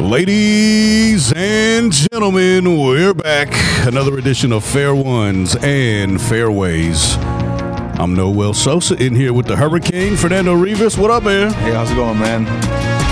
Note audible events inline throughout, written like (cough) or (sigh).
Ladies and gentlemen, we're back. Another edition of Fair Ones and Fairways. I'm Noel Sosa in here with the Hurricane, Fernando Rivas. What up, man? Hey, how's it going, man?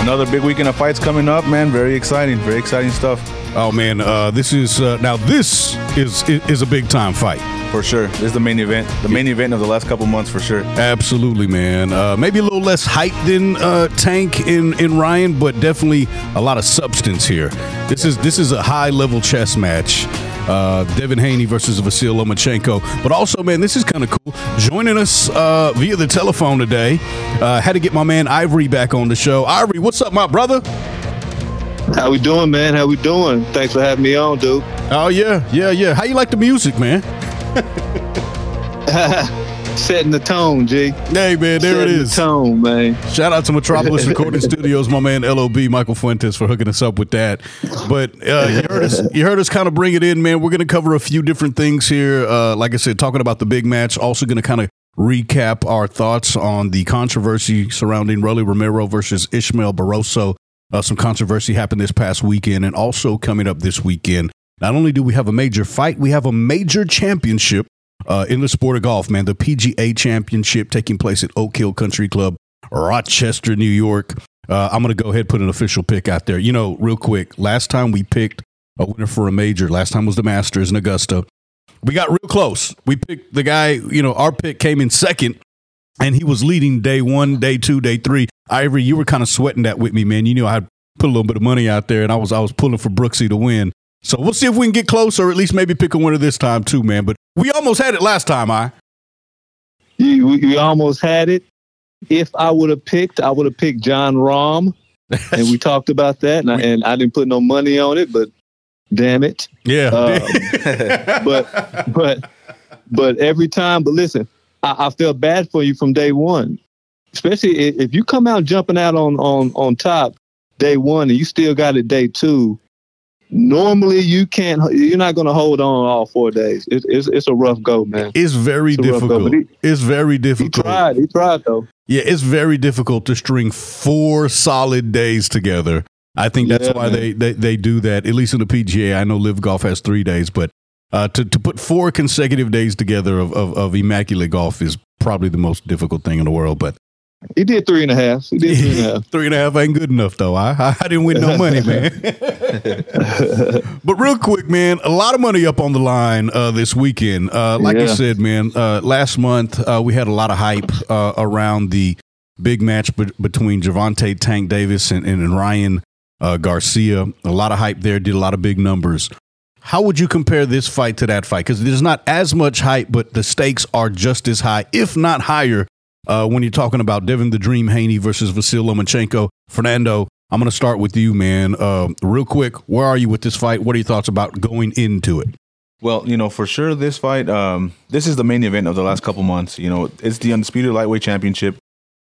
Another big weekend of fights coming up, man. Very exciting, very exciting stuff. Oh man, uh, this is uh, now this is is a big time fight. For sure. This is the main event. The main event of the last couple months for sure. Absolutely, man. Uh, maybe a little less hype than uh, Tank in, in Ryan, but definitely a lot of substance here. This is this is a high level chess match. Uh, Devin Haney versus Vasyl Lomachenko. But also, man, this is kind of cool. Joining us uh, via the telephone today, uh, had to get my man Ivory back on the show. Ivory, what's up, my brother? How we doing, man? How we doing? Thanks for having me on, dude. Oh yeah, yeah, yeah. How you like the music, man? (laughs) Setting the tone, G. Hey man, there Setting it the tone, man. Shout out to Metropolis (laughs) Recording Studios, my man LOB Michael Fuentes for hooking us up with that. But uh, you heard us, you heard us kind of bring it in, man. We're going to cover a few different things here. Uh, like I said, talking about the big match. Also going to kind of recap our thoughts on the controversy surrounding Rolly Romero versus Ismael Barroso. Uh, some controversy happened this past weekend, and also coming up this weekend. Not only do we have a major fight, we have a major championship uh, in the sport of golf, man. The PGA Championship taking place at Oak Hill Country Club, Rochester, New York. Uh, I'm going to go ahead and put an official pick out there. You know, real quick, last time we picked a winner for a major, last time was the Masters in Augusta. We got real close. We picked the guy, you know, our pick came in second, and he was leading day one, day two, day three. Ivory, you were kind of sweating that with me, man. You knew I had put a little bit of money out there, and I was I was pulling for Brooksy to win. So we'll see if we can get close, or at least maybe pick a winner this time too, man. But we almost had it last time, I. You, we, we almost had it. If I would have picked, I would have picked Jon Rahm. (laughs) and we talked about that, and I, and I didn't put no money on it, but damn it. Yeah. Um, (laughs) but but but every time, but listen, I, I felt bad for you from day one, especially if you come out jumping out on on on top day one and you still got it day two. Normally, you can't. You're not going to hold on all four days. It, it's it's a rough go, man. It's very It's rough go, difficult. he- it's very difficult. He tried. He tried though. Yeah, it's very difficult to string four solid days together. I think that's Yeah, why man. they, they they do that. At least in the PGA, I know Live Golf has three days, but uh, to to put four consecutive days together of, of of immaculate golf is probably the most difficult thing in the world. But He did three and a half. He did three and a (laughs) half. three and a half ain't good enough though. I I, didn't win no money, man. (laughs) (laughs) but real quick, man, a lot of money up on the line uh, this weekend. Uh, like I said, man, uh, last month uh, we had a lot of hype uh, around the big match be- between Gervonta Tank Davis and, and Ryan uh, Garcia. A lot of hype there, did a lot of big numbers. How would you compare this fight to that fight? Because there's not as much hype, but the stakes are just as high, if not higher, uh, when you're talking about Devin the Dream Haney versus Vasyl Lomachenko. Fernando, I'm going to start with you, man. Uh, real quick, where are you with this fight? What are your thoughts about going into it? Well, you know, for sure, this fight, um, this is the main event of the last couple months. You know, it's the undisputed lightweight championship.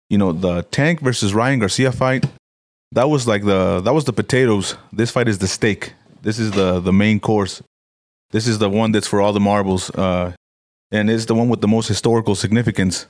You know, the Tank versus Ryan Garcia fight, that was like the that was the potatoes. This fight is the steak. This is the the main course. This is the one that's for all the marbles, uh, and it's the one with the most historical significance.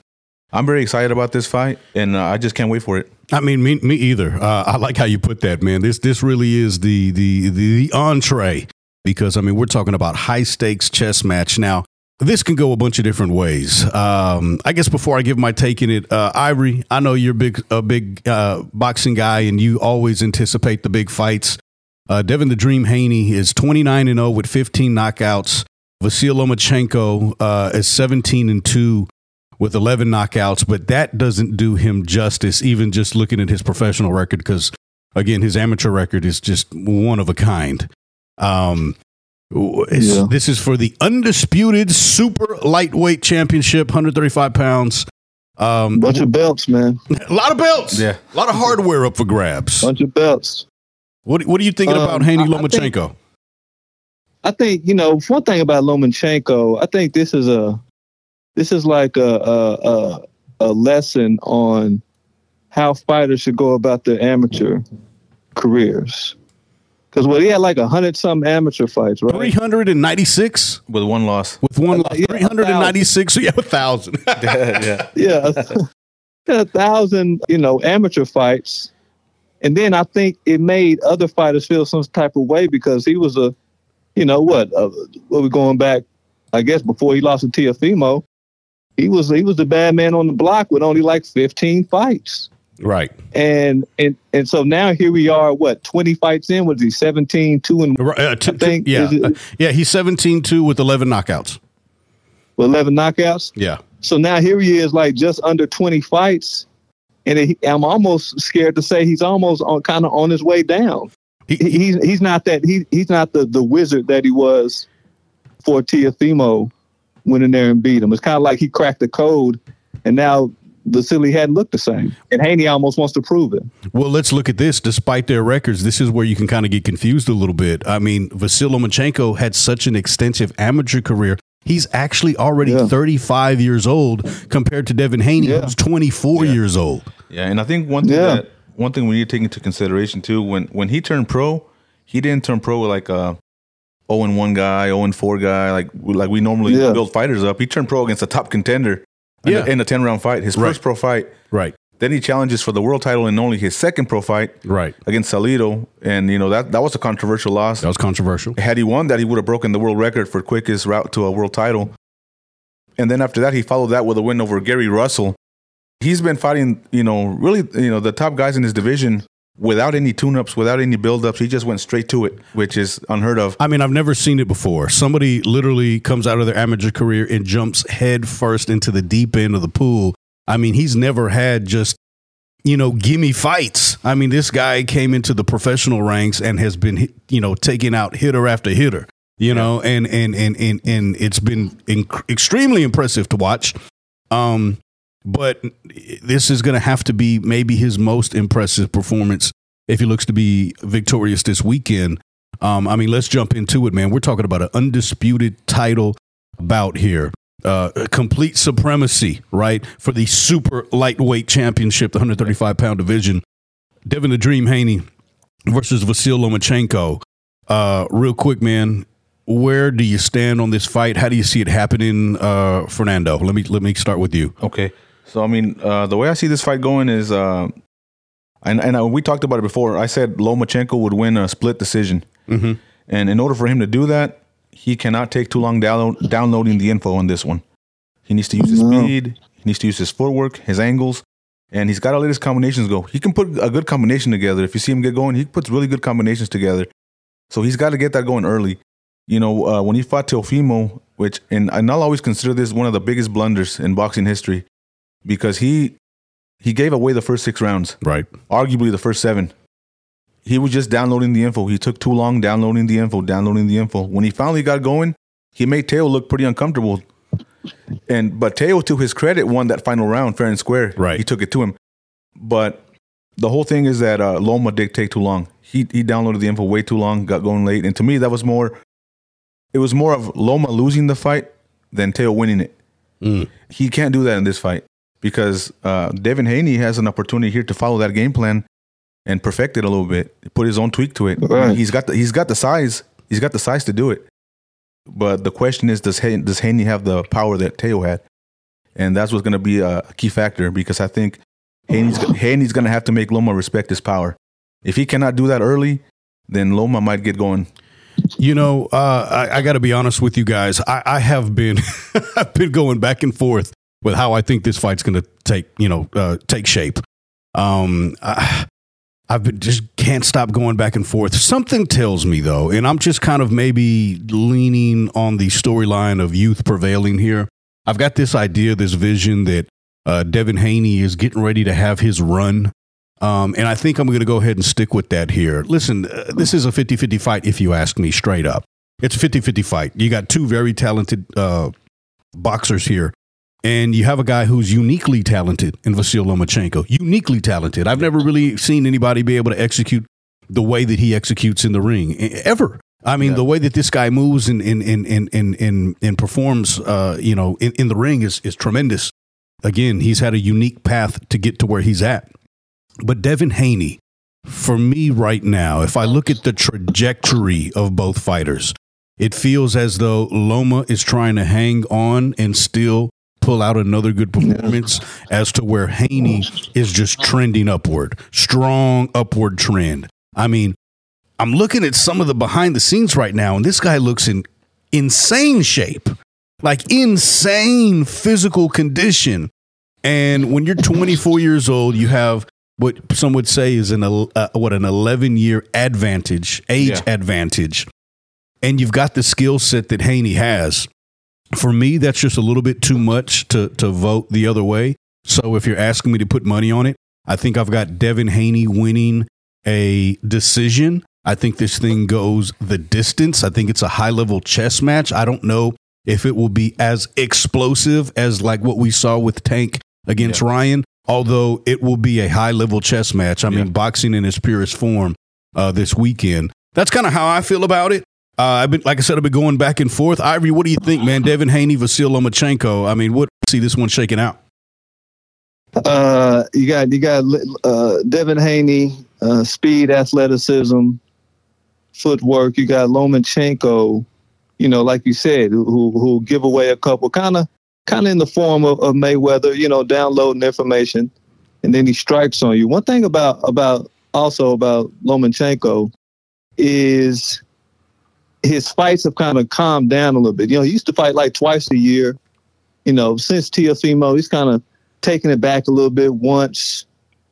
I'm very excited about this fight, and uh, I just can't wait for it. I mean, me, me either. Uh, I like how you put that, man. This this really is the the the, the entree because I mean we're talking about high stakes chess match now. This can go a bunch of different ways. Um, I guess before I give my take in it, uh, Ivory, I know you're big a big uh, boxing guy and you always anticipate the big fights. Uh, Devin the Dream Haney is 29 and 0 with 15 knockouts. Vasyl Lomachenko uh, is 17 and 2 with 11 knockouts, but that doesn't do him justice, even just looking at his professional record, because again, his amateur record is just one of a kind. Um, Yeah. This is for the undisputed super lightweight championship, 135 pounds. Um, Bunch of belts, man. a (laughs) lot of belts, Yeah. a lot of hardware up for grabs. Bunch of belts. What, what are you thinking Um, about Haney I- I think- Lomachenko? I think you know one thing about Lomachenko. I think this is a this is like a a, a, a lesson on how fighters should go about their amateur careers. Because what he had like a hundred some amateur fights, right? 396 With one loss, with one Uh, loss. yeah, 396, so yeah, a thousand. yeah, (laughs) (laughs) Yeah, (laughs) he had a thousand, you know, amateur fights. and then I think it made other fighters feel some type of way because he was a, you know what, uh, what we going back, I guess before he lost to Teofimo, he was he was the bad man on the block with only like 15 fights. Right. And and and so now here we are, what, 20 fights in? Was he 17, 2 and Uh, I think, yeah, it- Uh, yeah. He's 17-2 with eleven knockouts. With 11 knockouts? Yeah, So now here he is, like just under 20 fights. And he, I'm almost scared to say he's almost on kind of on his way down. he, He, he- he's he's not that he he's not the the wizard that he was for Teofimo went in there and beat him. It's kind of like he cracked the code, and now Vasily hadn't looked the same. And Haney almost wants to prove it. well, let's look at this. Despite their records, this is where you can kind of get confused a little bit. I mean, Vasyl Lomachenko had such an extensive amateur career. He's actually already Yeah. 35 years old compared to Devin Haney, Yeah. who's 24 years old. Yeah, and I think one thing Yeah. that one thing we need to take into consideration too when when he turned pro, he didn't turn pro with like a 0 and 1 guy, 0 and 4 guy like like we normally Yeah. build fighters up. He turned pro against a top contender in, Yeah. a, in a 10 round fight, his Right. first pro fight. Right, Then he challenges for the world title in only his second pro fight right. against Salido, and you know that that was a controversial loss. That was controversial. Had he won that, he would have broken the world record for quickest route to a world title. And then after that, he followed that with a win over Gary Russell. He's been fighting, you know, really, you know, the top guys in his division without any tune-ups, without any build-ups. He just went straight to it, which is unheard of. I mean, I've never seen it before. Somebody literally comes out of their amateur career and jumps head first into the deep end of the pool. I mean, he's never had just, you know, gimme fights. I mean, this guy came into the professional ranks and has been, you know, taking out hitter after hitter. You know, and and and and and it's been inc- extremely impressive to watch. Um, but this is going to have to be maybe his most impressive performance if he looks to be victorious this weekend. Um, I mean, let's jump into it, man. We're talking about an undisputed title bout here. Uh, complete supremacy, right? For the super lightweight championship, the 135 pound division. Devin the Dream Haney versus Vasyl Lomachenko. Uh, real quick, man. Where do you stand on this fight? How do you see it happening, uh, Fernando? Let me let me start with you. Okay. So I mean, uh, the way I see this fight going is, uh, and and uh, we talked about it before. I said Lomachenko would win a split decision, Mm-hmm. and in order for him to do that, he cannot take too long download, downloading the info on this one. He needs to use his No. speed. He needs to use his footwork, his angles, and he's got to let his combinations go. He can put a good combination together. If you see him get going, he puts really good combinations together. So he's got to get that going early. You know, uh, when he fought Teofimo, which and, and I'll always consider this one of the biggest blunders in boxing history, because he he gave away the first six rounds, Right. arguably the first seven. He was just downloading the info. He took too long downloading the info, downloading the info. When he finally got going, he made Teo look pretty uncomfortable. And but Teo, to his credit, won that final round fair and square. Right. He took it to him. But the whole thing is that uh, Loma did take too long. He he downloaded the info way too long, got going late, and to me that was more. It was more of Loma losing the fight than Teo winning it. Mm. He can't do that in this fight because uh, Devin Haney has an opportunity here to follow that game plan and perfect it a little bit, put his own tweak to it. Right. He's got the he's got the size. He's got the size to do it. But the question is, does Han- does Haney have the power that Teo had? And that's what's going to be a key factor because I think Haney's Haney's going to have to make Loma respect his power. If he cannot do that early, then Loma might get going. You know, uh, I, I got to be honest with you guys. I, I have been, (laughs) I've been going back and forth with how I think this fight's going to take, you know, uh, take shape. Um, I, I've just can't stop going back and forth. Something tells me though, and I'm just kind of maybe leaning on the storyline of youth prevailing here. I've got this idea, this vision that uh, Devin Haney is getting ready to have his run. Um, and I think I'm going to go ahead and stick with that here. Listen, uh, this is a 50 50 fight, if you ask me straight up. It's a 50 50 fight. You got two very talented uh, boxers here, and you have a guy who's uniquely talented in Vasyl Lomachenko. Uniquely talented. I've never really seen anybody be able to execute the way that he executes in the ring ever. I mean, Yeah. the way that this guy moves and and and and and, and, and performs, uh, you know, in, in the ring is is tremendous. Again, he's had a unique path to get to where he's at. But Devin Haney, for me right now, if I look at the trajectory of both fighters, it feels as though Loma is trying to hang on and still pull out another good performance as to where Haney is just trending upward, strong upward trend. I mean, I'm looking at some of the behind the scenes right now, and this guy looks in insane shape, like insane physical condition. And when you're 24 years old, you have what some would say is an uh, what an 11 year advantage, age yeah. advantage, and you've got the skill set that Haney has. For me, that's just a little bit too much to to vote the other way. So if you're asking me to put money on it, I think I've got Devin Haney winning a decision. I think this thing goes the distance. I think it's a high level chess match. I don't know if it will be as explosive as like what we saw with Tank against yeah. Ryan, although it will be a high level chess match. I mean, boxing in its purest form uh, this weekend. That's kind of how I feel about it. Uh, I've been, like I said, I've been going back and forth. Ivory, what do you think, man? Devin Haney, Vasyl Lomachenko. I mean, what see this one shaking out? Uh, you got you got uh, Devin Haney, uh, speed, athleticism, footwork. You got Lomachenko, you know, like you said, who who give away a couple, kind of kind of in the form of, of Mayweather, you know, downloading information, and then he strikes on you. One thing about about also about Lomachenko is his fights have kind of calmed down a little bit. You know, he used to fight like twice a year. You know, since Teofimo, he's kind of taken it back a little bit once,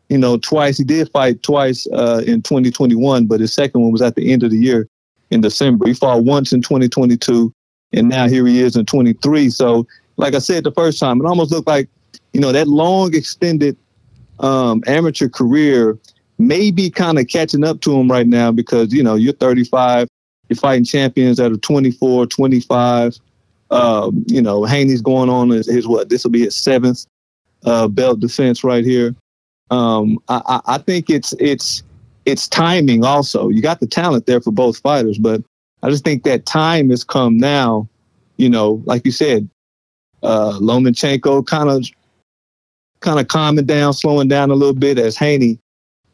you know, twice. He did fight twice uh, in 2021, but his second one was at the end of the year in December. He fought once in 2022, and now here he is in 23. So, like I said the first time, it almost looked like, you know, that long extended um, amateur career may be kind of catching up to him right now because, you know, you're 35, you're fighting champions that are 24, 25. Um, you know, Haney's going on his, his what? This will be his seventh uh, belt defense right here. Um, I, I think it's it's it's timing also. You got the talent there for both fighters, but I just think that time has come now. You know, like you said, uh, Lomachenko kind of kind of calming down, slowing down a little bit as Haney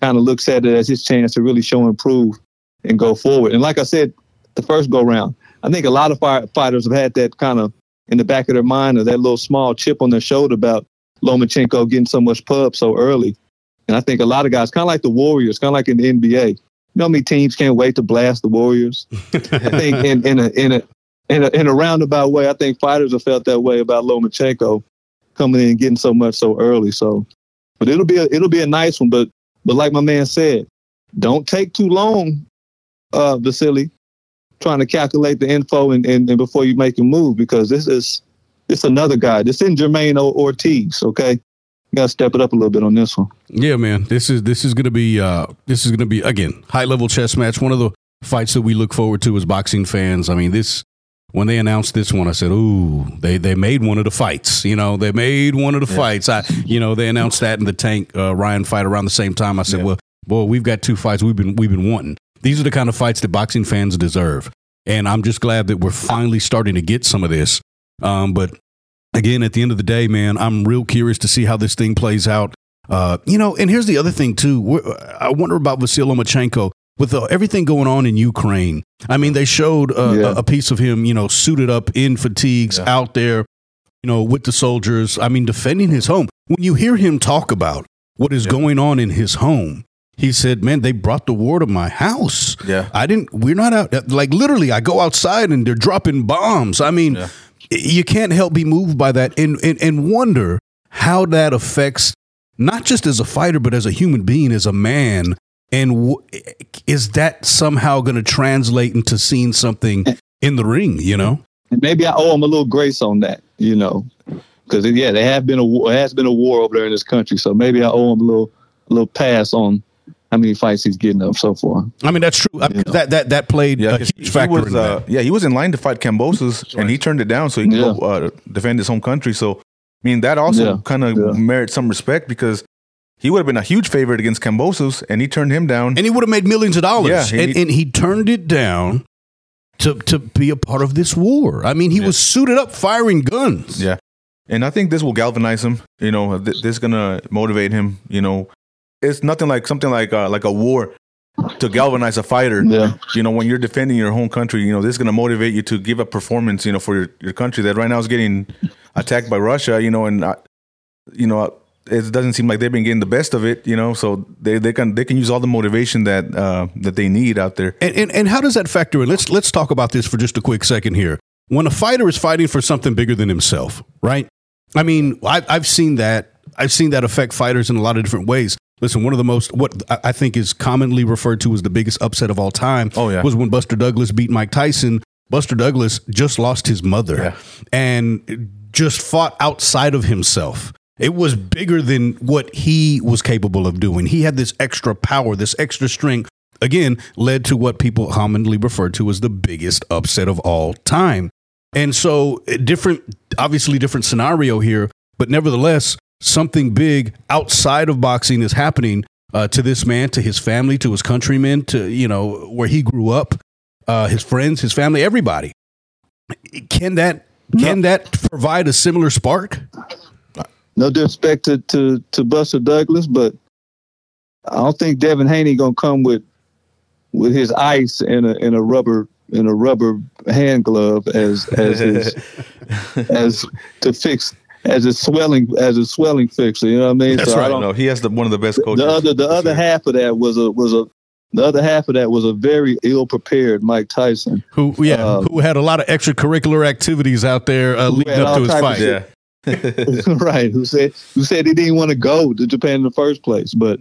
kind of looks at it as his chance to really show and prove and go forward. And like I said, the first go round, I think a lot of fighters have had that kind of in the back of their mind or that little small chip on their shoulder about Lomachenko getting so much pub so early. And I think a lot of guys, kind of like the Warriors, kind of like in the NBA, you know, many teams can't wait to blast the Warriors. (laughs) I think in, in a in a in a in a roundabout way, I think fighters have felt that way about Lomachenko coming in and getting so much so early. So, but it'll be a, it'll be a nice one. But but like my man said, don't take too long, uh, Vasily, trying to calculate the info and, and, and before you make a move because this is it's another guy. This isn't Jamaine Ortiz. Okay, you gotta step it up a little bit on this one. Yeah, man. This is this is gonna be uh this is gonna be again high level chess match. One of the fights that we look forward to as boxing fans. I mean, this when they announced this one, I said, "Ooh, they they made one of the fights." You know, they made one of the yeah. fights. I, you know, they announced that in the Tank uh, Ryan fight around the same time. I said, yeah. "Well, boy, we've got two fights we've been we've been wanting. These are the kind of fights that boxing fans deserve." And I'm just glad that we're finally starting to get some of this. Um, but again, at the end of the day, man, I'm real curious to see how this thing plays out. Uh, you know, and here's the other thing too. I wonder about Vasyl Lomachenko with uh, everything going on in Ukraine. I mean, they showed uh, yeah. a piece of him, you know, suited up in fatigues yeah. out there, you know, with the soldiers. I mean, defending his home. When you hear him talk about what is yeah. going on in his home, he said, "Man, they brought the war to my house. Yeah, I didn't. We're not out. Like literally, I go outside and they're dropping bombs. I mean, yeah. you can't help be moved by that and, and and wonder how that affects not just as a fighter, but as a human being, as a man. And w- is that somehow going to translate into seeing something in the ring? You know, maybe I owe him a little grace on that. You know, because yeah, there have been a war, has been a war over there in this country, so maybe I owe him a little a little pass on how many fights he's getting up so far. I mean, that's true. I mean, that that that played yeah, a huge factor was, in uh, that. Yeah, he was in line to fight Kambosos, and he turned it down so he could yeah. go uh, defend his home country. So, I mean, that also yeah. kind of yeah. merits some respect because he would have been a huge favorite against Kambosos, and he turned him down. And he would have made millions of dollars. Yeah, and, and he turned it down to to be a part of this war. I mean, he was suited up firing guns. Yeah. And I think this will galvanize him. You know, this is gonna motivate him. You know, it's nothing like something like uh, like a war to galvanize a fighter. Yeah. You know, when you're defending your home country, you know, this is going to motivate you to give a performance, you know, for your, your country that right now is getting attacked by Russia, you know, and, uh, you know, it doesn't seem like they've been getting the best of it, you know, so they, they can they can use all the motivation that uh, that they need out there. And, and and how does that factor in? Let's let's talk about this for just a quick second here. When a fighter is fighting for something bigger than himself, right? I mean, I've, I've seen that. I've seen that affect fighters in a lot of different ways. Listen, one of the most what I think is commonly referred to as the biggest upset of all time Oh, yeah. was when Buster Douglas beat Mike Tyson. Buster Douglas just lost his mother Yeah. and just fought outside of himself. It was bigger than what he was capable of doing. He had this extra power, this extra strength. Again, led to what people commonly refer to as the biggest upset of all time. And so, eh, different, obviously, different scenario here, but nevertheless, something big outside of boxing is happening uh, to this man, to his family, to his countrymen, to you know where he grew up, uh, his friends, his family, everybody. Can that can that provide a similar spark? no disrespect to, to, to Buster Douglas, but I don't think Devin Haney gonna come with with his ice in a in a rubber in a rubber hand glove as as his, (laughs) as to fix as a swelling as a swelling fixer. You know what I mean? That's I right. don't- No, he has the one of the best coaches. the other the other half of that was a was a the other half of that was a very ill prepared Mike Tyson. Who yeah, Uh, who had a lot of extracurricular activities out there uh, leading up to his fight. yeah. (laughs) right who said who said he didn't want to go to Japan in the first place but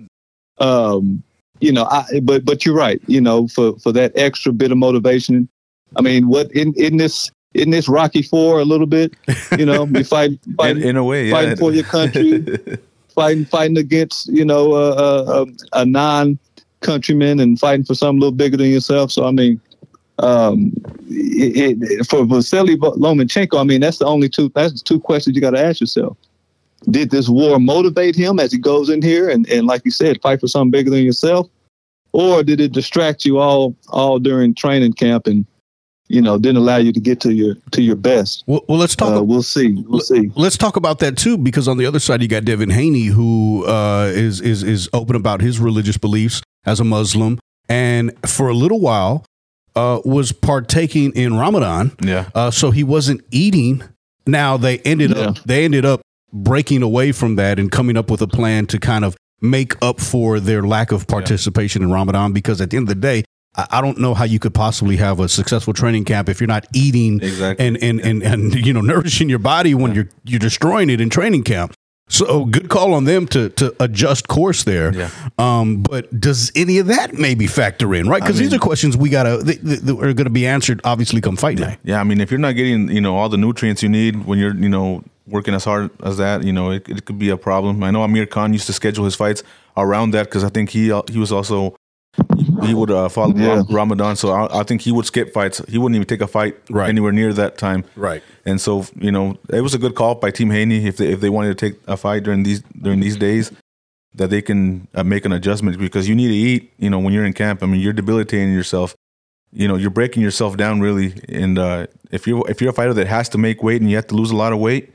um you know I but but you're right you know for for that extra bit of motivation I mean what in in this in this Rocky 4 a little bit you know you (laughs) fight in, fighting in a way, yeah. fighting for your country. (laughs) fighting fighting against you know uh, uh, um, a non countryman and fighting for something a little bigger than yourself so I mean um, it, it, for Vasily Lomachenko, I mean, that's the only two. That's the two questions you got to ask yourself. Did this war motivate him as he goes in here and, and like you said, fight for something bigger than yourself, or did it distract you all all during training camp and you know didn't allow you to get to your to your best? Well, well, let's talk. Uh, we'll see. We'll see. Let's talk about that too, because on the other side you got Devin Haney, who uh, is is is open about his religious beliefs as a Muslim, and for a little while uh, was partaking in Ramadan. yeah. Uh, so he wasn't eating. Now they ended up they ended up breaking away from that and coming up with a plan to kind of make up for their lack of participation in Ramadan. Because at the end of the day, I, don't know how you could possibly have a successful training camp if you're not eating Exactly. and and, and and (laughs) you know nourishing your body when you're you're destroying it in training camp. So good call on them to to adjust course there. Yeah. Um, but does any of that maybe factor in, right? Because these are questions we gotta that that are going to be answered obviously come fight night. Yeah, I mean, if you're not getting, you know, all the nutrients you need when you're, you know, working as hard as that, you know, it, it could be a problem. I know Amir Khan used to schedule his fights around that because I think he uh, he was also he would uh, follow Yeah. Ramadan, so I, I think he would skip fights. He wouldn't even take a fight Right. anywhere near that time. Right. And so, you know, it was a good call by Team Haney if they if they wanted to take a fight during these during these days that they can uh, make an adjustment because you need to eat. You know, when you're in camp, I mean, you're debilitating yourself. You know, you're breaking yourself down really. And uh, if you're if you're a fighter that has to make weight and you have to lose a lot of weight,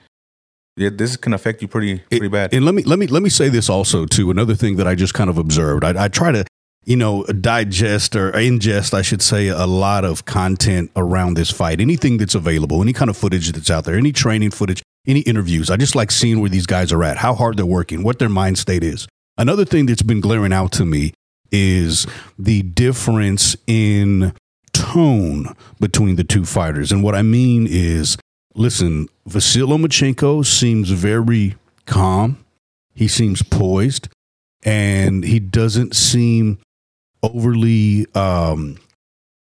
yeah, this can affect you pretty pretty bad. And let me let me let me say this also too. Another thing that I just kind of observed. I, I try to you know digest or ingest, I should say, a lot of content around this fight. Anything that's available, any kind of footage that's out there, any training footage, any interviews. I just like seeing where these guys are at, how hard they're working, what their mind state is. Another thing that's been glaring out to me is the difference in tone between the two fighters. And what I mean is, listen, Vasyl Lomachenko seems very calm. He seems poised, and he doesn't seem overly. Um,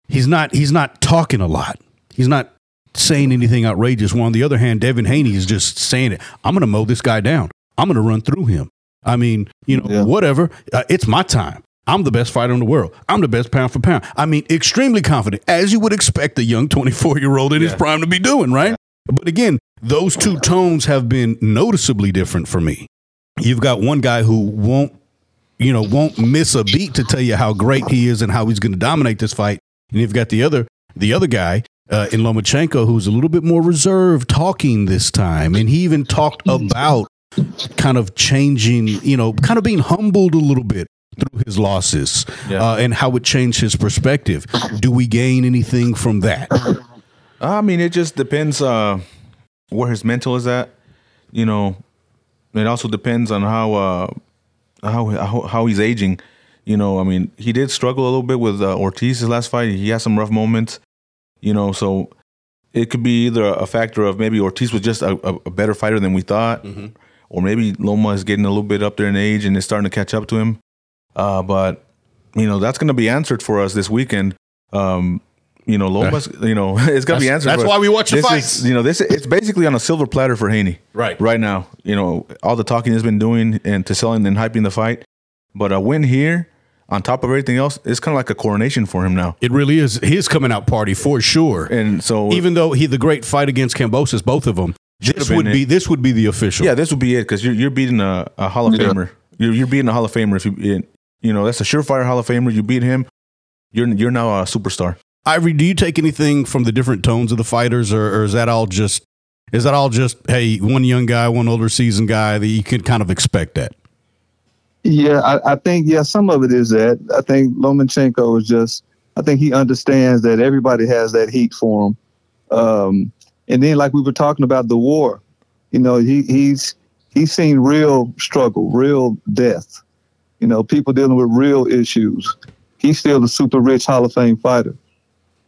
he's not. He's not talking a lot. He's not saying anything outrageous. While on the other hand, Devin Haney is just saying it. I'm going to mow this guy down. I'm going to run through him. I mean, you know, Yeah. whatever. Uh, it's my time. I'm the best fighter in the world. I'm the best pound for pound. I mean, extremely confident, as you would expect a young 24 year old in his prime to be doing, right? But again, those two tones have been noticeably different for me. You've got one guy who won't, you know, won't miss a beat to tell you how great he is and how he's going to dominate this fight, and you've got the other, the other guy uh, in Lomachenko who's a little bit more reserved, talking this time, and he even talked about kind of changing, you know, kind of being humbled a little bit through his losses Yeah. uh, and how it changed his perspective. Do we gain anything from that? I mean, it just depends uh, where his mental is at. You know, it also depends on how uh, how how how he's aging. You know, I mean, he did struggle a little bit with uh, Ortiz his last fight. He had some rough moments. You know, so it could be either a factor of maybe Ortiz was just a, a, better fighter than we thought, or maybe Loma is getting a little bit up there in age and is starting to catch up to him. Uh, but you know, that's going to be answered for us this weekend. Um, you know, Loma's, you know, (laughs) it's going to be answered. that's why we watch the This fights. Is, you know, this it's basically on a silver platter for Haney. Right. Right now, you know, all the talking he's been doing and to selling and hyping the fight, but a win here on top of everything else, it's kind of like a coronation for him now. It really is his coming out party for sure. And so, Even though he the great fight against Kambosos, both of them, this been would it. be this would be the official. yeah, this would be it because you're you're beating a, a Hall of Yeah. Famer. You're you're beating a Hall of Famer if you you know that's a surefire Hall of Famer. You beat him, you're you're now a superstar. Ivory, do you take anything from the different tones of the fighters, or, or is that all just is that all just hey, one young guy, one older seasoned guy that you can kind of expect that? Yeah, I, I think yeah, some of it is that. I think Lomachenko is just. I think he understands that everybody has that heat for him. Um, and then, like we were talking about the war, you know, he, he's he's seen real struggle, real death. You know, people dealing with real issues. He's still a super rich Hall of Fame fighter.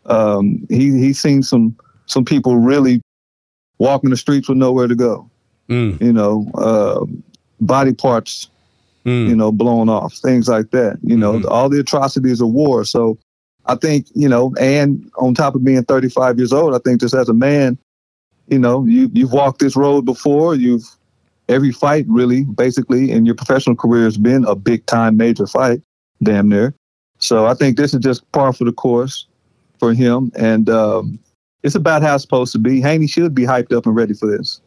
Um, he he's seen some some people really walking the streets with nowhere to go. Mm, You know, uh, body parts mm. you know, blown off, things like that. You know, Mhm. all the atrocities of war. So I think, you know, and on top of being 35 years old, I think just as a man, you know, you, you've walked this road before. You've every fight really, basically, in your professional career has been a big time major fight, damn near. So I think this is just par for the course for him. And um, it's about how it's supposed to be. Haney should be hyped up and ready for this.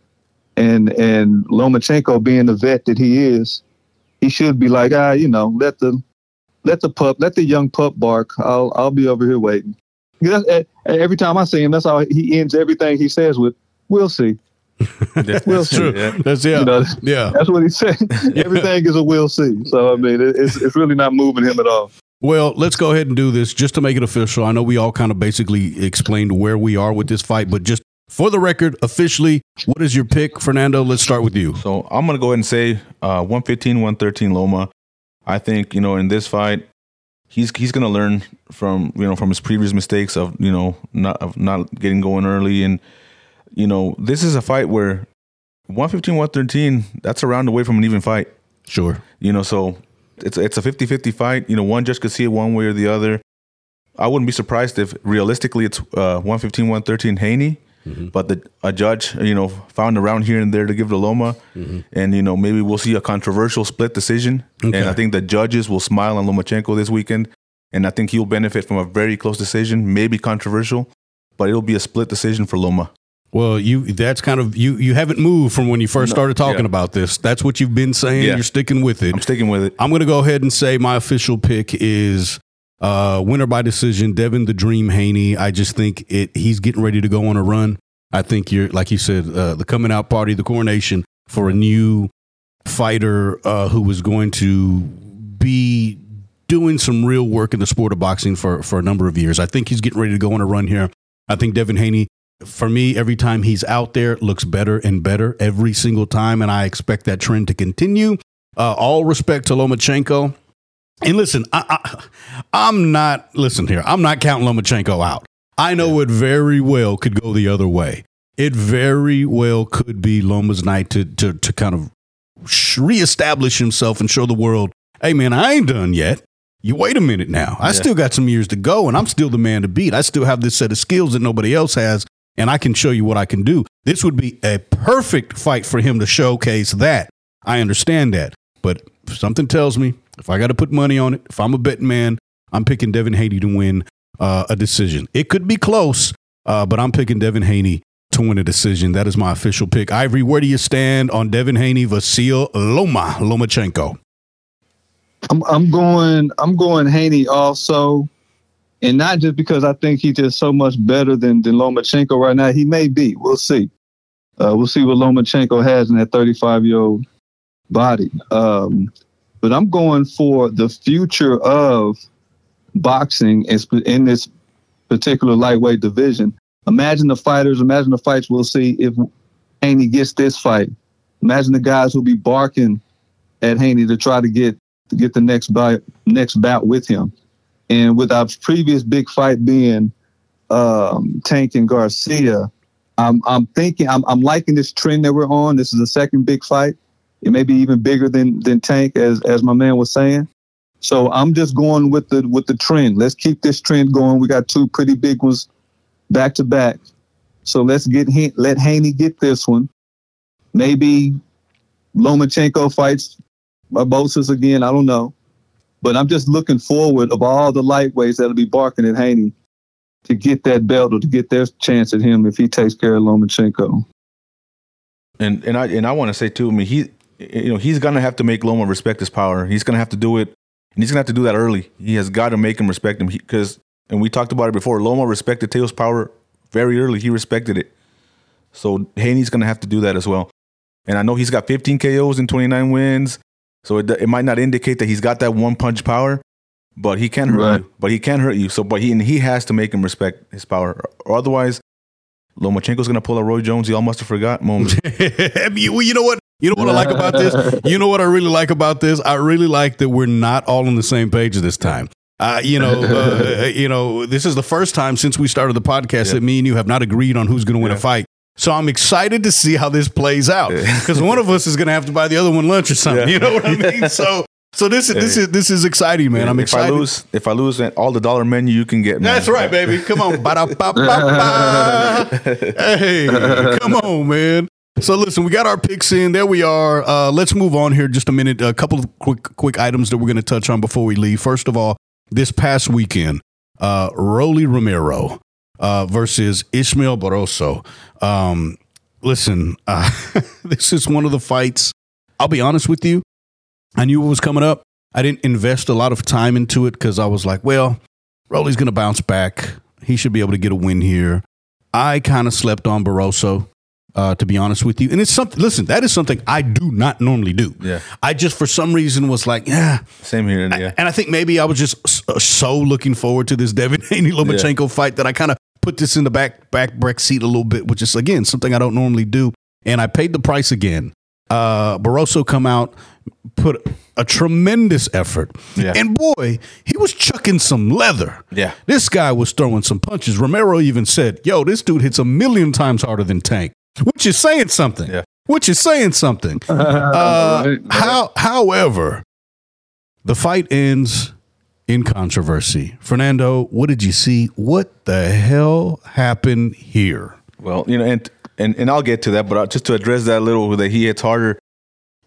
And and Lomachenko being the vet that he is, he should be like, ah, you know, let the let the pup, let the young pup bark. I'll I'll be over here waiting. Because that's- every time I see him, that's how he ends everything he says with, "We'll see." (laughs) Well, True. Yeah. That's yeah, You know, yeah. that's what he said. (laughs) everything is a "we'll see." So I mean, it, it's it's really not moving him at all. Well, let's go ahead and do this just to make it official. I know we all kind of basically explained where we are with this fight, but just for the record, officially, what is your pick, Fernando? Let's start with you. So I'm gonna go ahead and say uh, 115, 113 Loma. I think you know in this fight, he's he's gonna learn from you know from his previous mistakes of you know not of not getting going early and you know this is a fight where 115, 113 that's a round away from an even fight. Sure. You know, so it's it's a 50-50 fight. You know, one judge could see it one way or the other. I wouldn't be surprised if realistically it's uh, 115, 113 Haney, but the a judge, you know, found a round here and there to give to Loma, and you know maybe we'll see a controversial split decision. Okay. And I think the judges will smile on Lomachenko this weekend, and I think he'll benefit from a very close decision, maybe controversial, but it'll be a split decision for Loma. Well, you that's kind of you you haven't moved from when you first No, started talking yeah. about this. That's what you've been saying. Yeah. You're sticking with it. I'm sticking with it. I'm going to go ahead and say my official pick is uh, winner by decision, Devin the Dream Haney. I just think it. He's getting ready to go on a run. I think you're like you said, uh, the coming out party, the coronation for a new fighter uh, who was going to be doing some real work in the sport of boxing for for a number of years. I think he's getting ready to go on a run here. I think Devin Haney. For me, every time he's out there, looks better and better every single time, and I expect that trend to continue. Uh, all respect to Lomachenko. And listen, I, I, I'm not, listen here, I'm not counting Lomachenko out. I know it very well could go the other way. It very well could be Loma's night to, to, to kind of sh- reestablish himself and show the world, hey, man, I ain't done yet. You wait a minute now. I Yeah. still got some years to go, and I'm still the man to beat. I still have this set of skills that nobody else has, and I can show you what I can do. This would be a perfect fight for him to showcase that. I understand that. But something tells me if I got to put money on it, if I'm a betting man, I'm picking Devin Haney to win uh, a decision. It could be close, uh, but I'm picking Devin Haney to win a decision. That is my official pick. Ivory, where do you stand on Devin Haney, Vasyl Loma, Lomachenko? I'm I'm going I'm going Haney also, and not just because I think he's just so much better than than Lomachenko right now. He may be. We'll see. Uh, we'll see what Lomachenko has in that 35 year old body. Um, but I'm going for the future of boxing in, this particular lightweight division. Imagine the fighters, imagine the fights we'll see if Haney gets this fight. Imagine the guys who'll be barking at Haney to try to get to get the next bout next bout with him. And with our previous big fight being um, Tank and Garcia, I'm I'm thinking I'm I'm liking this trend that we're on. This is the second big fight. It may be even bigger than than Tank, as as my man was saying. So I'm just going with the with the trend. Let's keep this trend going. We got two pretty big ones back to back. So let's get let Haney get this one. Maybe Lomachenko fights Barbosa's again. I don't know, but I'm just looking forward of all the lightweights that'll be barking at Haney to get that belt or to get their chance at him if he takes care of Lomachenko. And and I and I want to say too. I mean, he you know he's gonna have to make Loma respect his power. He's gonna have to do it, and he's gonna have to do that early. He has got to make him respect him because. And we talked about it before. Loma respected Teo's power very early. He respected it. So Haney's to have to do that as well. And I know he's got 15 KOs and 29 wins. So it, it might not indicate that he's got that one punch power, but he can hurt right. you. But he can hurt you. So, but he and he has to make him respect his power, or otherwise, Lomachenko's gonna pull a Roy Jones. He all must have forgot moment. (laughs) you, you know what? You know what I like about this? (laughs) You know what I really like about this? I really like that we're not all on the same page this time. Uh, you know, (laughs) uh, you know, this is the first time since we started the podcast yeah. that me and you have not agreed on who's going to win yeah. a fight. So I'm excited to see how this plays out because one of us is going to have to buy the other one lunch or something. Yeah. You know what I mean? (laughs) So. So this is this is this is exciting, man. I'm excited. If I lose, if I lose all the dollar menu you can get, man. That's right, baby. Come on, (laughs) hey, come on, man. So listen, we got our picks in. There we are. Uh, let's move on here just a minute. A couple of quick quick items that we're going to touch on before we leave. First of all, this past weekend, uh, Rolly Romero uh, versus Ismael Barroso. Um, listen, uh, (laughs) this is one of the fights. I'll be honest with you. I knew it was coming up. I didn't invest a lot of time into it because I was like, well, Rolly's going to bounce back. He should be able to get a win here. I kind of slept on Barroso uh, to be honest with you. And it's something. Listen, that is something I do not normally do. Yeah. I just for some reason was like, yeah. Same here. Yeah. I, and I think maybe I was just uh, so looking forward to this (laughs) Devin Haney Lomachenko yeah. fight that I kind of put this in the back back back seat a little bit, which is again something I don't normally do. And I paid the price again. Uh, Barroso come out, put a tremendous effort. Yeah. And boy, he was chucking some leather. Yeah. This guy was throwing some punches. Romero even said, yo, this dude hits a million times harder than Tank which is saying something. Yeah. Which is saying something. (laughs) Uh, how, however, the fight ends in controversy. Fernando, what did you see? What the hell happened here? Well, you know, and and, and I'll get to that, but just to address that little that he hits harder.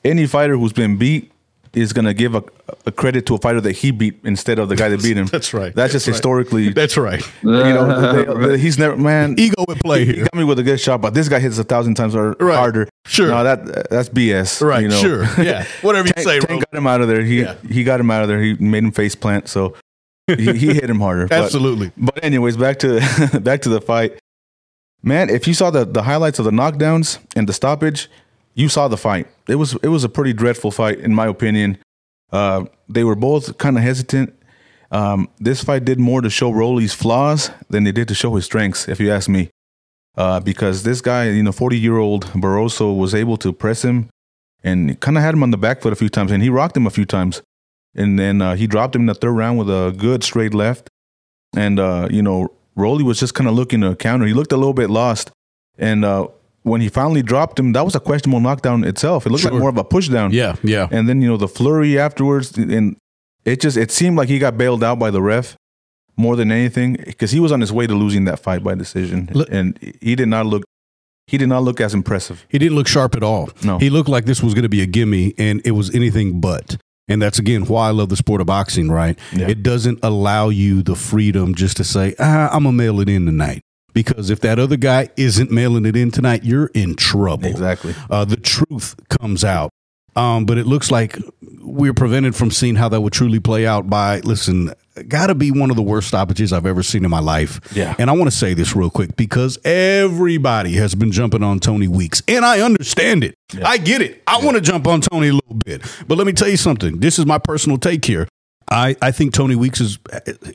Any fighter who's been beat is going to give a, a, credit to a fighter that he beat instead of the guy that beat him. (laughs) That's right. That's, just right. historically. (laughs) That's right. You know, (laughs) they, they, he's never man. Ego at play he, here. He got me with a good shot, but this guy hits a thousand times harder. Right. Sure. No, that that's BS. Right. You know? Sure. Yeah. Whatever you Tank, say. Tank got him out of there. He yeah. he got him out of there. He made him face plant. So he, he hit him harder. Absolutely. But, but anyways, back to back to the fight. Man, if you saw the the highlights of the knockdowns and the stoppage, you saw the fight. It was it was a pretty dreadful fight in my opinion. Uh, they were both kind of hesitant. Um, this fight did more to show Rolly's flaws than they did to show his strengths, if you ask me. Uh, because this guy, you know, 40 year old Barroso was able to press him and kind of had him on the back foot a few times, and he rocked him a few times. And then uh, he dropped him in the third round with a good straight left. And, uh, you know, Rolly was just kind of looking to counter. He looked a little bit lost. And uh, when he finally dropped him, that was a questionable knockdown itself. It looked sure. like more of a pushdown. Yeah, yeah. And then you know the flurry afterwards, and it just it seemed like he got bailed out by the ref more than anything because he was on his way to losing that fight by decision, and he did not look. He did not look as impressive. He didn't look sharp at all. No, he looked like this was going to be a gimme, and it was anything but. And that's again why I love the sport of boxing. Right? Yeah. It doesn't allow you the freedom just to say, ah, "I'm gonna mail it in tonight." Because if that other guy isn't mailing it in tonight, you're in trouble. Exactly. Uh, the truth comes out. Um, but it looks like we're prevented from seeing how that would truly play out by listen. Got to be one of the worst stoppages I've ever seen in my life. Yeah. And I want to say this real quick because everybody has been jumping on Tony Weeks, and I understand it. I get it. I want to jump on Tony a little bit, but let me tell you something. This is my personal take here. I, I think Tony Weeks is,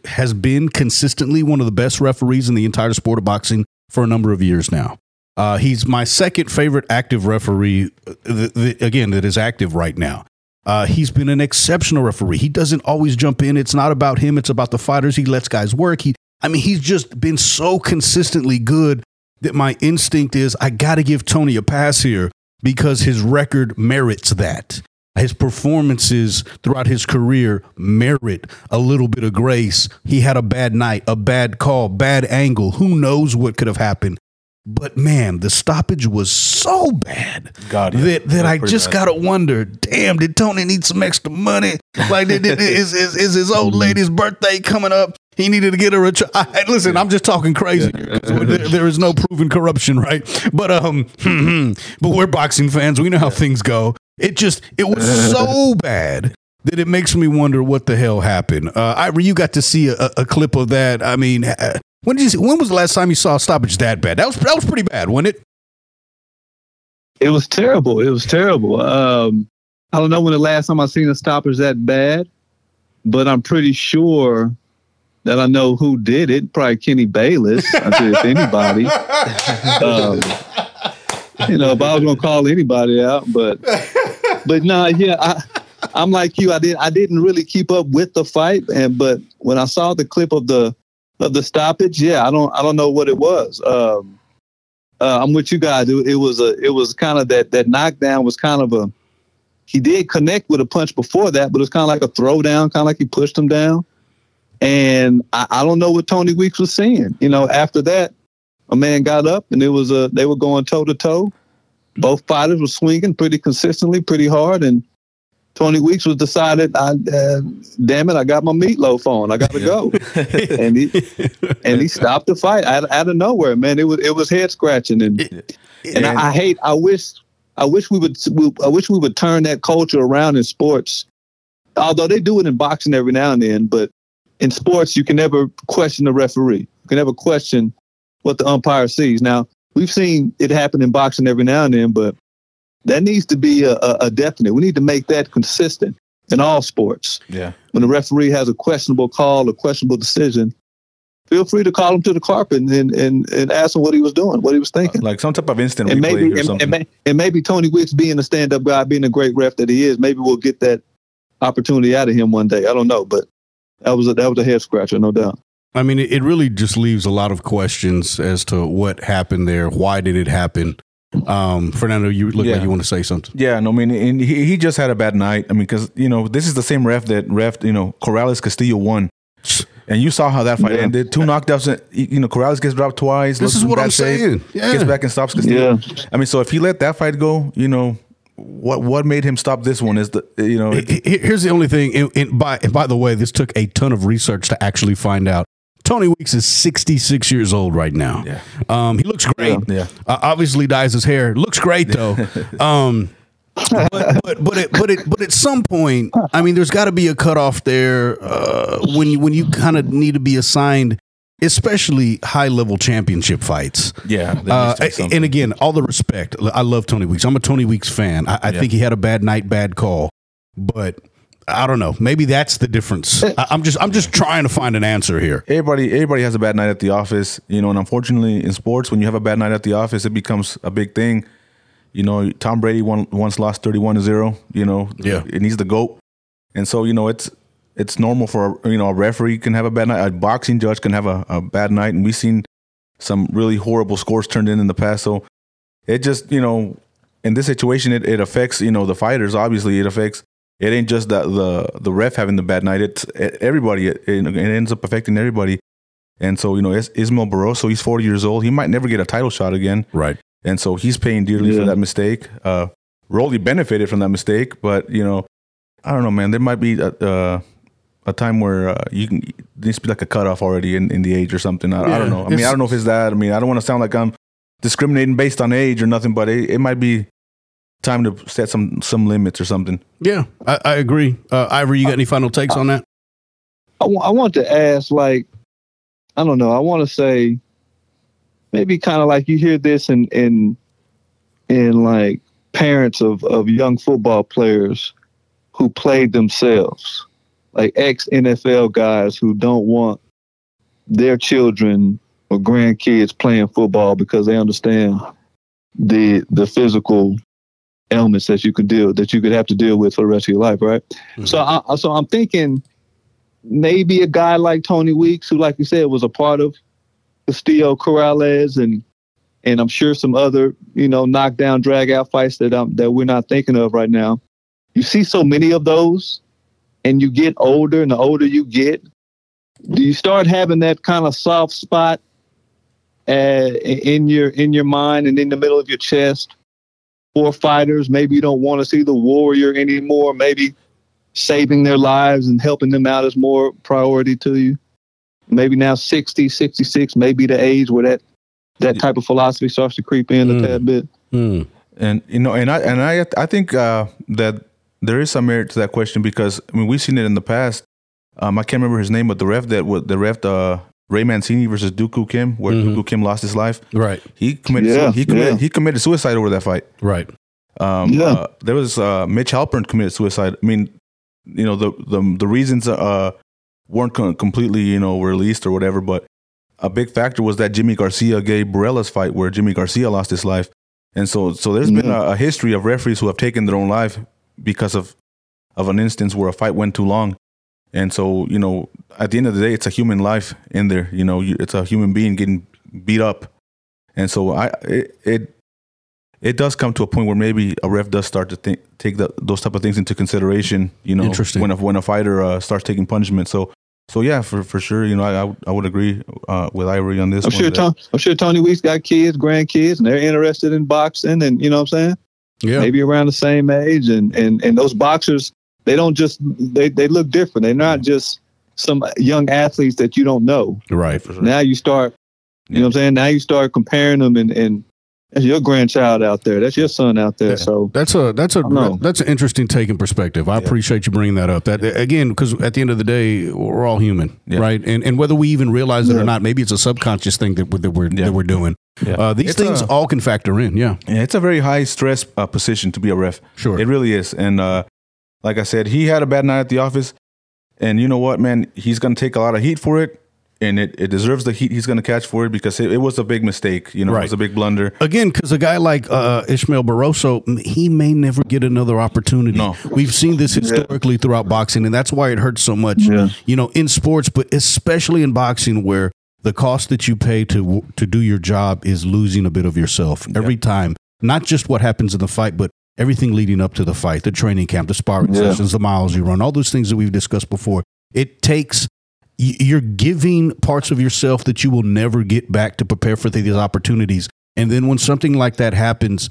has been consistently one of the best referees in the entire sport of boxing for a number of years now. Uh, he's my second favorite active referee, uh, th- th- again, that is active right now. Uh, he's been an exceptional referee. He doesn't always jump in. It's not about him, it's about the fighters. He lets guys work. He, I mean, he's just been so consistently good that my instinct is I got to give Tony a pass here because his record merits that. His performances throughout his career merit a little bit of grace. He had a bad night, a bad call, bad angle. Who knows what could have happened? But man, the stoppage was so bad God, yeah. that that That's I just bad. gotta wonder. Damn, did Tony need some extra money? Like, did, did- is, is is his old (laughs) lady's birthday coming up? He needed to get her a. Ch- I, listen, I'm just talking crazy. (laughs) there, there is no proven corruption, right? But um, (laughs) but we're boxing fans. We know how things go. It just it was so (laughs) bad that it makes me wonder what the hell happened. Uh, Ivory, you got to see a, a clip of that. I mean, uh, when did you? See, when was the last time you saw a stoppage that bad? That was that was pretty bad, wasn't it? It was terrible. It was terrible. Um, I don't know when the last time I seen a stoppage that bad, but I'm pretty sure that I know who did it. Probably Kenny Bayless. I if anybody. (laughs) Um, you know, if I was gonna call anybody out, but but no, yeah, I, I'm like you. I did. I didn't really keep up with the fight, and but when I saw the clip of the of the stoppage, yeah, I don't I don't know what it was. Um, uh, I'm with you guys. It, it was a it was kind of that that knockdown was kind of a he did connect with a punch before that, but it was kind of like a throwdown, kind of like he pushed him down. And I, I don't know what Tony Weeks was saying. You know, after that, a man got up and it was a they were going toe to toe. Both fighters were swinging pretty consistently, pretty hard, and Tony Weeks was decided. I uh, damn it, I got my meatloaf on. I got to go, (laughs) and he and he (laughs) stopped the fight out, out of nowhere. Man, it was it was head scratching, and and I, I hate. I wish I wish we would. We, I wish we would turn that culture around in sports. Although they do it in boxing every now and then, but in sports you can never question the referee. You can never question what the umpire sees. Now we've seen it happen in boxing every now and then, but that needs to be a, a, a definite. We need to make that consistent in all sports. Yeah. When the referee has a questionable call, a questionable decision, feel free to call him to the carpet and and, and ask him what he was doing, what he was thinking Like some type of instant and replay maybe or and, something. and, and maybe Tony Weeks being a stand up guy, being a great ref that he is, maybe we'll get that opportunity out of him one day. I don't know, but that was a, that was a head scratcher, no doubt. I mean, it, it really just leaves a lot of questions as to what happened there. Why did it happen? Um, Fernando, you look Yeah. like you want to say something. Yeah, no, I mean, and he, he just had a bad night. I mean, because you know this is the same ref that ref, you know, Corrales Castillo won, and you saw how that fight Yeah. ended. Two knockdowns. You know, Corrales gets dropped twice. This is what I'm shape, saying. Yeah. Gets back and stops Castillo. Yeah. I mean, so if he let that fight go, you know, what what made him stop this one is the you know it- H- h- Here's the only thing. And, and by and by the way, this took a ton of research to actually find out. Tony Weeks is 66 years old right now. Yeah. Um, he looks great. Yeah. Uh, obviously dyes his hair. Looks great though. (laughs) um, but but but it, but it, but at some point, I mean, there's got to be a cutoff there uh, when you when you kind of need to be assigned, especially high level championship fights. yeah. Uh, needs to be something. and again, all the respect. I love Tony Weeks. I'm a Tony Weeks fan. I, I Yeah. think he had a bad night, bad call, but I don't know. Maybe that's the difference. Eh. I, I'm just I'm just trying to find an answer here. everybody everybody has a bad night at the office, you know, and unfortunately in sports when you have a bad night at the office it becomes a big thing. You know, Tom Brady one, once lost 31 to 0, you know. Yeah. It needs the goat. And so, you know, it's it's normal for you know, a referee can have a bad night, a boxing judge can have a, a bad night and we've seen some really horrible scores turned in in the past. So it just, you know, in this situation it, it affects, you know, the fighters obviously it affects it ain't just that the the ref having the bad night. It's everybody. It, it ends up affecting everybody. And so you know, Is- Ismael Barroso, he's 40 years old. He might never get a title shot again. Right. And so he's paying dearly for that mistake. Uh, Rolly benefited from that mistake, but you know, I don't know, man. There might be a, uh, a time where uh, you can there needs to be like a cutoff already in, in the age or something. I, I don't know. I mean, I don't know if it's that. I mean, I don't want to sound like I'm discriminating based on age or nothing, but it, it might be time to set some some limits or something. Yeah, I, I agree. Uh, Ivory, you got any final takes on that? I, w- I want to ask, like, I don't know. I want to say, maybe kind of like you hear this in in in like parents of of young football players who played themselves, like ex NFL guys who don't want their children or grandkids playing football because they understand the the physical ailments that you could deal that you could have to deal with for the rest of your life, right? So, I, so I'm thinking maybe a guy like Tony Weeks, who, like you said, was a part of Castillo Corrales and and I'm sure some other, you know, knockdown, drag out fights that um, that we're not thinking of right now. You see so many of those, and you get older, and the older you get, do you start having that kind of soft spot uh, in your in your mind and in the middle of your chest for fighters? Maybe you don't want to see the warrior anymore. Maybe saving their lives and helping them out is more priority to you. Maybe now 60, 66 may be the age where that that type of philosophy starts to creep in Mm. a tad bit. Hmm. And you know, and I and I I think uh, that there is some merit to that question because I mean we've seen it in the past. Um, I can't remember his name, but the ref that wa- the ref uh, Ray Mancini versus Duk Koo Kim, where Duk Koo Kim lost his life. Right, He committed Yeah, he committed yeah. he committed suicide over that fight. right. Um, Yeah. uh, there was uh, Mitch Halpern committed suicide. I mean, you know the the the reasons uh, weren't co- completely you know released or whatever, but a big factor was that Jimmy Garcia Gabriel Ruelas fight where Jimmy Garcia lost his life, and so so there's been a, a history of referees who have taken their own life because of of an instance where a fight went too long. And so, you know, at the end of the day, it's a human life in there. You know, you, it's a human being getting beat up, and so I it, it it does come to a point where maybe a ref does start to think, take the, those type of things into consideration. You know, Interesting. when a when a fighter uh, starts taking punishment. So so yeah, for for sure, you know, I I, would- agree uh, with Ivory on this. I'm one sure that- Tony, I'm sure Tony Weeks got kids, grandkids, and they're interested in boxing, and you know what I'm saying. Yeah, Maybe around the same age, and and and those boxers, they don't just they they look different. They're not just some young athletes that you don't know. right. For sure. Now you start, you know what I'm saying. Now you start comparing them, and and that's your grandchild out there. That's your son out there. Yeah. So That's a that's a that's an interesting take and perspective. I appreciate you bringing that up. That again, because at the end of the day, we're all human, Yeah. right? And and whether we even realize it or not, maybe it's a subconscious thing that, we- that we're Yeah. that we're doing. Yeah. Uh, these It's things a- all can factor in. Yeah, Yeah, it's a very high stress uh, position to be a ref. Sure. It really is. And uh, like I said, he had a bad night at the office. And you know what, man? He's going to take a lot of heat for it. And it, it deserves the heat he's going to catch for it because it, it was a big mistake. You know, Right. it was a big blunder. again, because a guy like uh, Ismael Barroso, he may never get another opportunity. No. We've seen this historically throughout boxing, and that's why it hurts so much. Yeah. You know, in sports, but especially in boxing, where the cost that you pay to to do your job is losing a bit of yourself every time. Not just what happens in the fight, but everything leading up to the fight, the training camp, the sparring Yeah. sessions, the miles you run, all those things that we've discussed before. It takes you're giving parts of yourself that you will never get back to prepare for these opportunities. And then when something like that happens,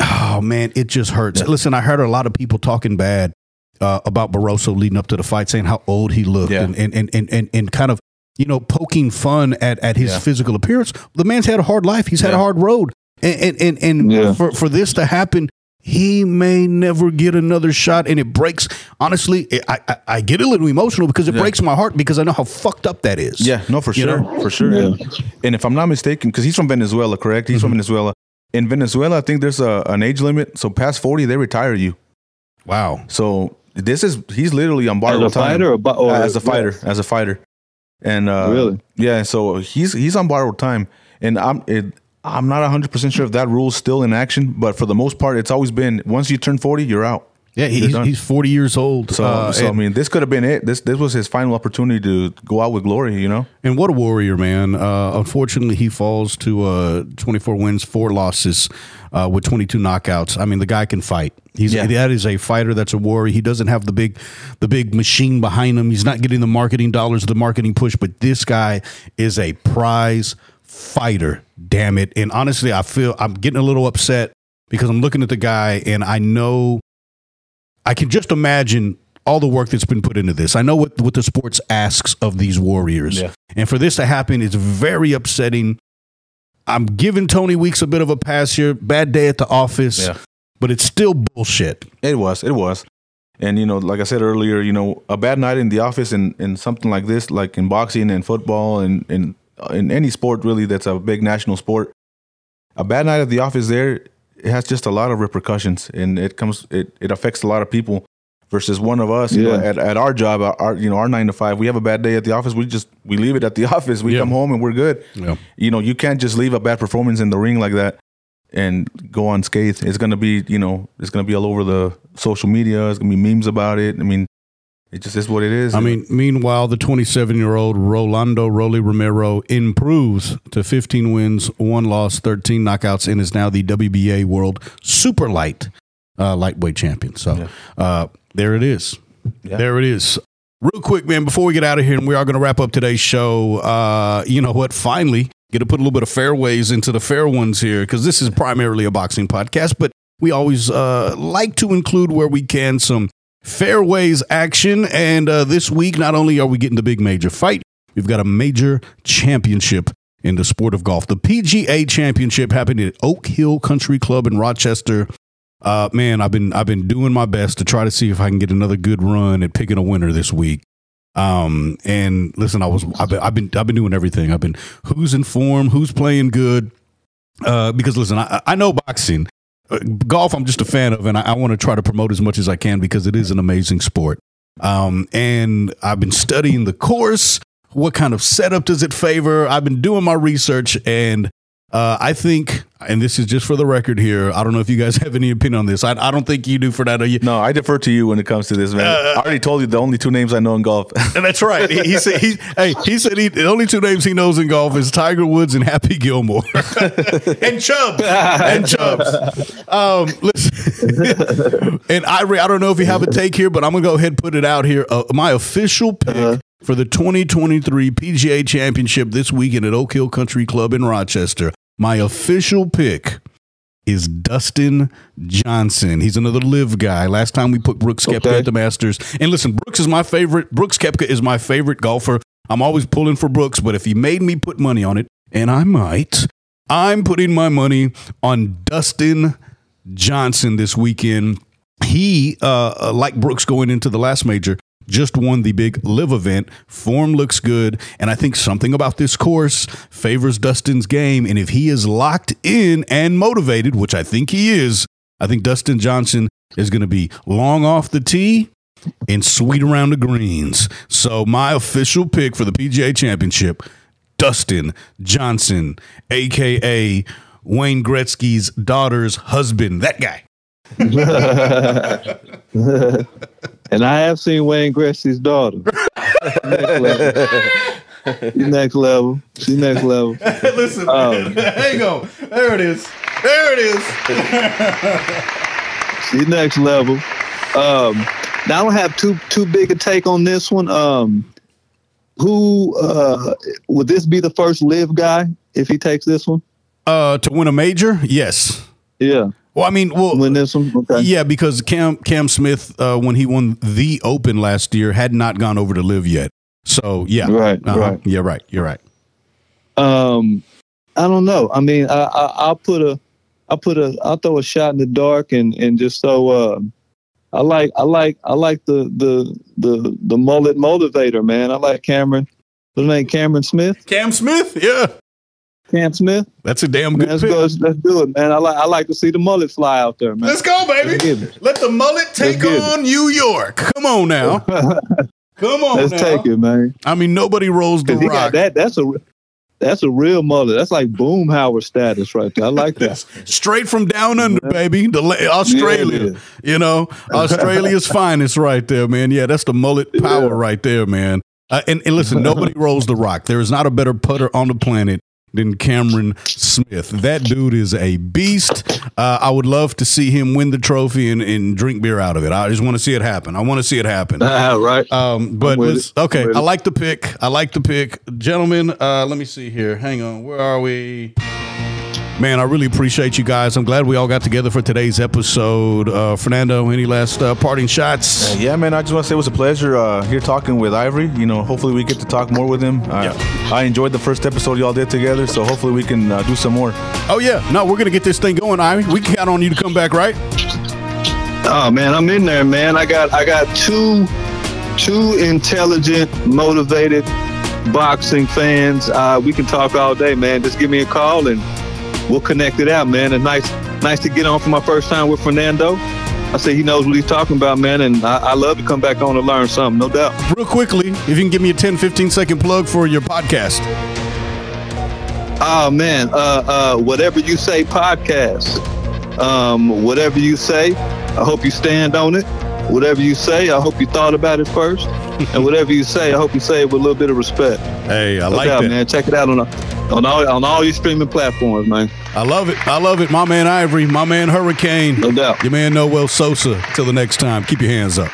oh man, it just hurts. Listen, I heard a lot of people talking bad uh, about Barroso leading up to the fight, saying how old he looked Yeah. and, and, and, and, and, kind of, you know, poking fun at, at his Yeah. physical appearance. The man's had a hard life. He's had a hard road. And, and, and, and Yeah. for, for this to happen, he may never get another shot. And it breaks, honestly, I, I, I get a little emotional because it Yeah. breaks my heart because I know how fucked up that is. Yeah, no, for You sure. know? For sure. Yeah. And, and if I'm not mistaken, because he's from Venezuela, correct? He's from Venezuela. In Venezuela, I think there's a, an age limit. So past 40, they retire you. Wow. So this is, he's literally on as borrowed a time. fighter, or, bo- or as a fighter, as a fighter, and uh, Really? yeah. So he's he's on borrowed time, and I'm it, I'm not 100 percent sure if that rule's still in action, but for the most part, it's always been once you turn 40, you're out. Yeah, he's, he's 40 years old. So, Uh, so I mean, this could have been it. This this was his final opportunity to go out with glory. You know, And what a warrior, man. Uh, unfortunately, he falls to uh, 24 wins, four losses uh, with 22 knockouts. I mean, the guy can fight. He's Yeah. that is a fighter. That's a warrior. He doesn't have the big, the big machine behind him. He's not getting the marketing dollars, the marketing push. But this guy is a prize fighter. Damn it! And honestly, I feel I'm getting a little upset because I'm looking at the guy and I know I can just imagine all the work that's been put into this. I know what, what the sports asks of these warriors. Yeah. And for this to happen, it's very upsetting. I'm giving Tony Weeks a bit of a pass here. Bad day at the office. Yeah. but it's still bullshit. It was. It was. And you know, like I said earlier, you know, a bad night in the office and, and something like this, like in boxing and football and in in any sport really that's a big national sport, a bad night at the office there it has just a lot of repercussions and it comes it, it affects a lot of people versus one of us you know, at, at our job our, our you know our nine to five we have a bad day at the office we just we leave it at the (laughs) office we Yeah. come home and we're good Yeah. you know you can't just leave a bad performance in the ring like that and go unscathed it's going to be you know it's going to be all over the social media it's going to be memes about it i mean it just is what it is I mean, meanwhile, the 27 year old Rolando Rolly Romero improves to 15 wins, one loss, 13 knockouts, and is now the WBA World Super Light uh, lightweight champion. So Yeah. uh, there it is. Yeah. There it is. Real quick, man, before we get out of here, and we are going to wrap up today's show. Uh, you know what? Finally, get to put a little bit of fairways into the fair ones here because this is primarily a boxing podcast, but we always uh, like to include where we can some fairways action. And uh, this week, not only are we getting the big major fight, we've got a major championship in the sport of golf. The PGA Championship happened at Oak Hill Country Club in Rochester. Uh, man, I've been I've been doing my best to try to see if I can get another good run at picking a winner this week. Um, and listen, I was I've been, I've been I've been doing everything. I've been who's in form, who's playing good. Uh, because listen, I, I know boxing, golf. I'm just a fan of, and I, I want to try to promote as much as I can because it is an amazing sport. Um, and I've been studying the course. What kind of setup does it favor? I've been doing my research, and uh, I think, and this is just for the record here. I don't know if you guys (laughs) have any opinion on this. I, I don't think you do for that. Are you? no i defer to you when it comes to this man Uh, i already told you the only two names i know in golf And (laughs) that's right. He, he said he hey he said he the only two names he knows in golf is Tiger Woods and Happy Gilmore (laughs) and Chubbs and Chubbs. Um, listen, and I I don't know if you have a take here, but I'm gonna go ahead and put it out here. Uh, my official pick for the 2023 PGA Championship this weekend at Oak Hill Country Club in Rochester. My official pick is Dustin Johnson. He's another LIV guy. Last time we put Brooks Koepka Okay. at the Masters. And listen, Brooks is my favorite. Brooks Koepka is my favorite golfer. I'm always pulling for Brooks, but if he made me put money on it, and I might, I'm putting my money on Dustin Johnson this weekend. He, uh, uh, like Brooks going into the last major, just won the big LIV event. Form looks good. And I think something about this course favors Dustin's game. And if he is locked in and motivated, which I think he is, I think Dustin Johnson is going to be long off the tee and sweet around the greens. So my official pick for the PGA Championship, Dustin Johnson, aka Wayne Gretzky's daughter's husband. That guy. (laughs) (laughs) and I have seen Wayne Gretzky's daughter. (laughs) next level. She's next level. She's next level. (laughs) Listen, Um, hang on. There it is. There it is. (laughs) She's next level. Um, now I don't have too too big a take on this one. Um, who uh, would this be the first LIV guy if he takes this one? Uh, to win a major, yes. Yeah, Well, I mean, well. Okay. yeah, because Cam Cam Smith, uh, when he won the Open last year, had not gone over to LIV yet. So yeah, Right, Uh-huh. right. Yeah, right. You're right. Um, I don't know. I mean, I, I I'll put a, I'll put a, I'll throw a shot in the dark and and just so. Uh, I like I like I like the the the the mullet motivator, man. I like Cameron. What's his name? Cameron Smith. Cam Smith, yeah, Cam Smith. that's a damn Man, good let's pick. go. Let's, let's do it, man. I like I like to see the mullet fly out there, man. Let's go, Let's baby. Let the mullet take get it. on New York. Come on now. (laughs) Come on Let's now. take it, man. I mean, nobody rolls the rock. that. That's a that's a real mullet. That's like Boomhauer status right there. I like that. Straight from down under, baby. The Australia, Yeah, you know, Australia's (laughs) finest right there, man. Yeah, that's the mullet power right there, man. Uh, and, and listen, nobody (laughs) rolls the rock. There is not a better putter on the planet than Cameron Smith. That dude is a beast. Uh, I would love to see him win the trophy and, and drink beer out of it. I just want to see it happen. I want to see it happen. (laughs) Ah, right. Um, but okay, I like the pick. I like the pick, gentlemen. Uh, let me see here. Hang on, where are we? Man, I really appreciate you guys. I'm glad we all got together for today's episode. Uh, Fernando, any last uh, parting shots? Yeah, man. I just want to say it was a pleasure uh, here talking with Ivory. You know, hopefully we get to talk more with him. Uh, Yeah. I enjoyed the first episode y'all did together, so hopefully we can uh, do some more. Oh yeah, no, we're gonna get this thing going, Ivory. We count on you to come back, right? Oh man, I'm in there, man. I got I got two two intelligent, motivated boxing fans. Uh, we can talk all day, man. Just give me a call and we'll connect it out, man. And nice nice to get on for my first time with Fernando. I say he knows what he's talking about, man, and I, I love to come back on and learn something, no doubt. Real quickly, if you can give me a 10, 15 second plug for your podcast. Oh man, uh, uh, whatever you say, podcast. Um, whatever you say, I hope you stand on it. Whatever you say, I hope you thought about it first. (laughs) and whatever you say, I hope you say it with a little bit of respect. Hey, I No like doubt, that. man. Check it out on on all on all your streaming platforms, man. I love it. I love it. My man Ivory, my man Hurricane, No doubt. your man Noel Sosa. Till the next time, keep your hands up.